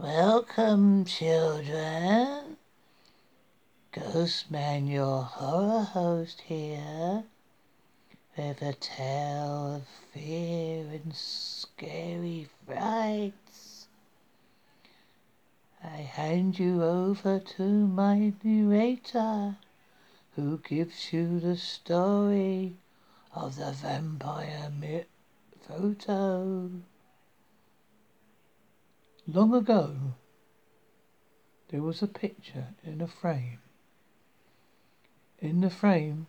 Welcome, children. Ghostman, your horror host here, with a tale of fear and scary frights. I hand you over to my narrator, who gives you the story of the vampire mi- photo. Long ago, there was a picture in a frame. In the frame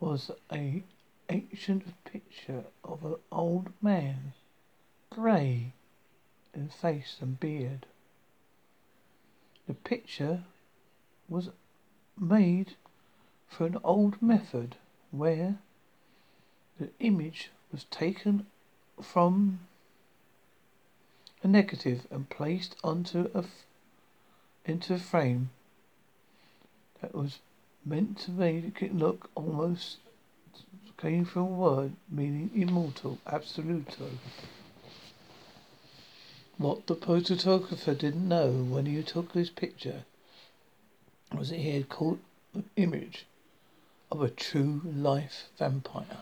was a ancient picture of an old man, grey in face and beard. The picture was made for an old method where the image was taken from a negative and placed onto a f- into a frame that was meant to make it look almost came from a word meaning immortal, absoluto. What the photographer didn't know when he took his picture was that he had caught the image of a true life vampire.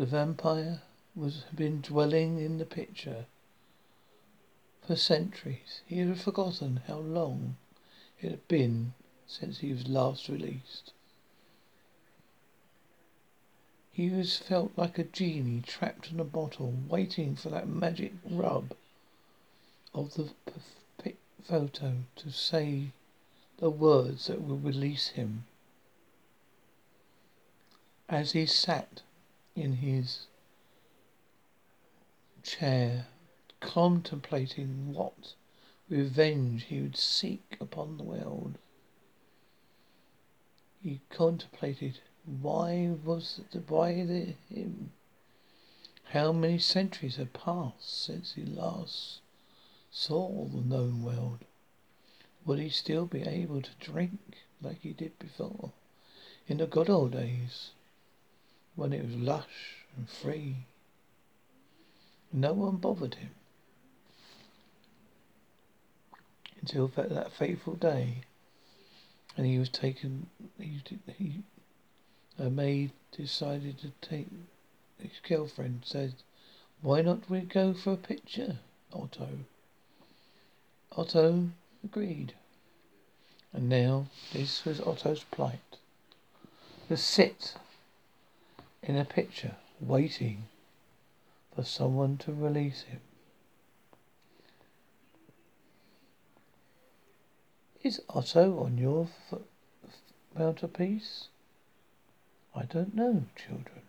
The vampire was been dwelling in the picture for centuries. He had forgotten how long it had been since he was last released. He was felt like a genie trapped in a bottle, waiting for that magic rub of the p- photo to say the words that would release him. As he sat in his chair, contemplating what revenge he would seek upon the world. He contemplated why was the why the him? How many centuries had passed since he last saw the known world? Would he still be able to drink like he did before, in the good old days, when it was lush and free? No one bothered him until that, fateful day, and he was taken. He he a maid decided to take his girlfriend. Said, "Why not we go for a picture, Otto?" Otto agreed, and now this was Otto's plight: to sit in a picture, waiting for someone to release him. Is Otto on your f- f- mantelpiece? I don't know, children.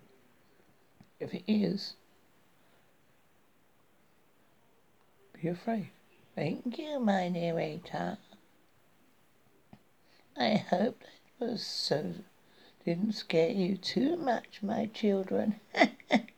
If it is, be afraid. Thank you, my narrator. I hope that was so didn't scare you too much, my children.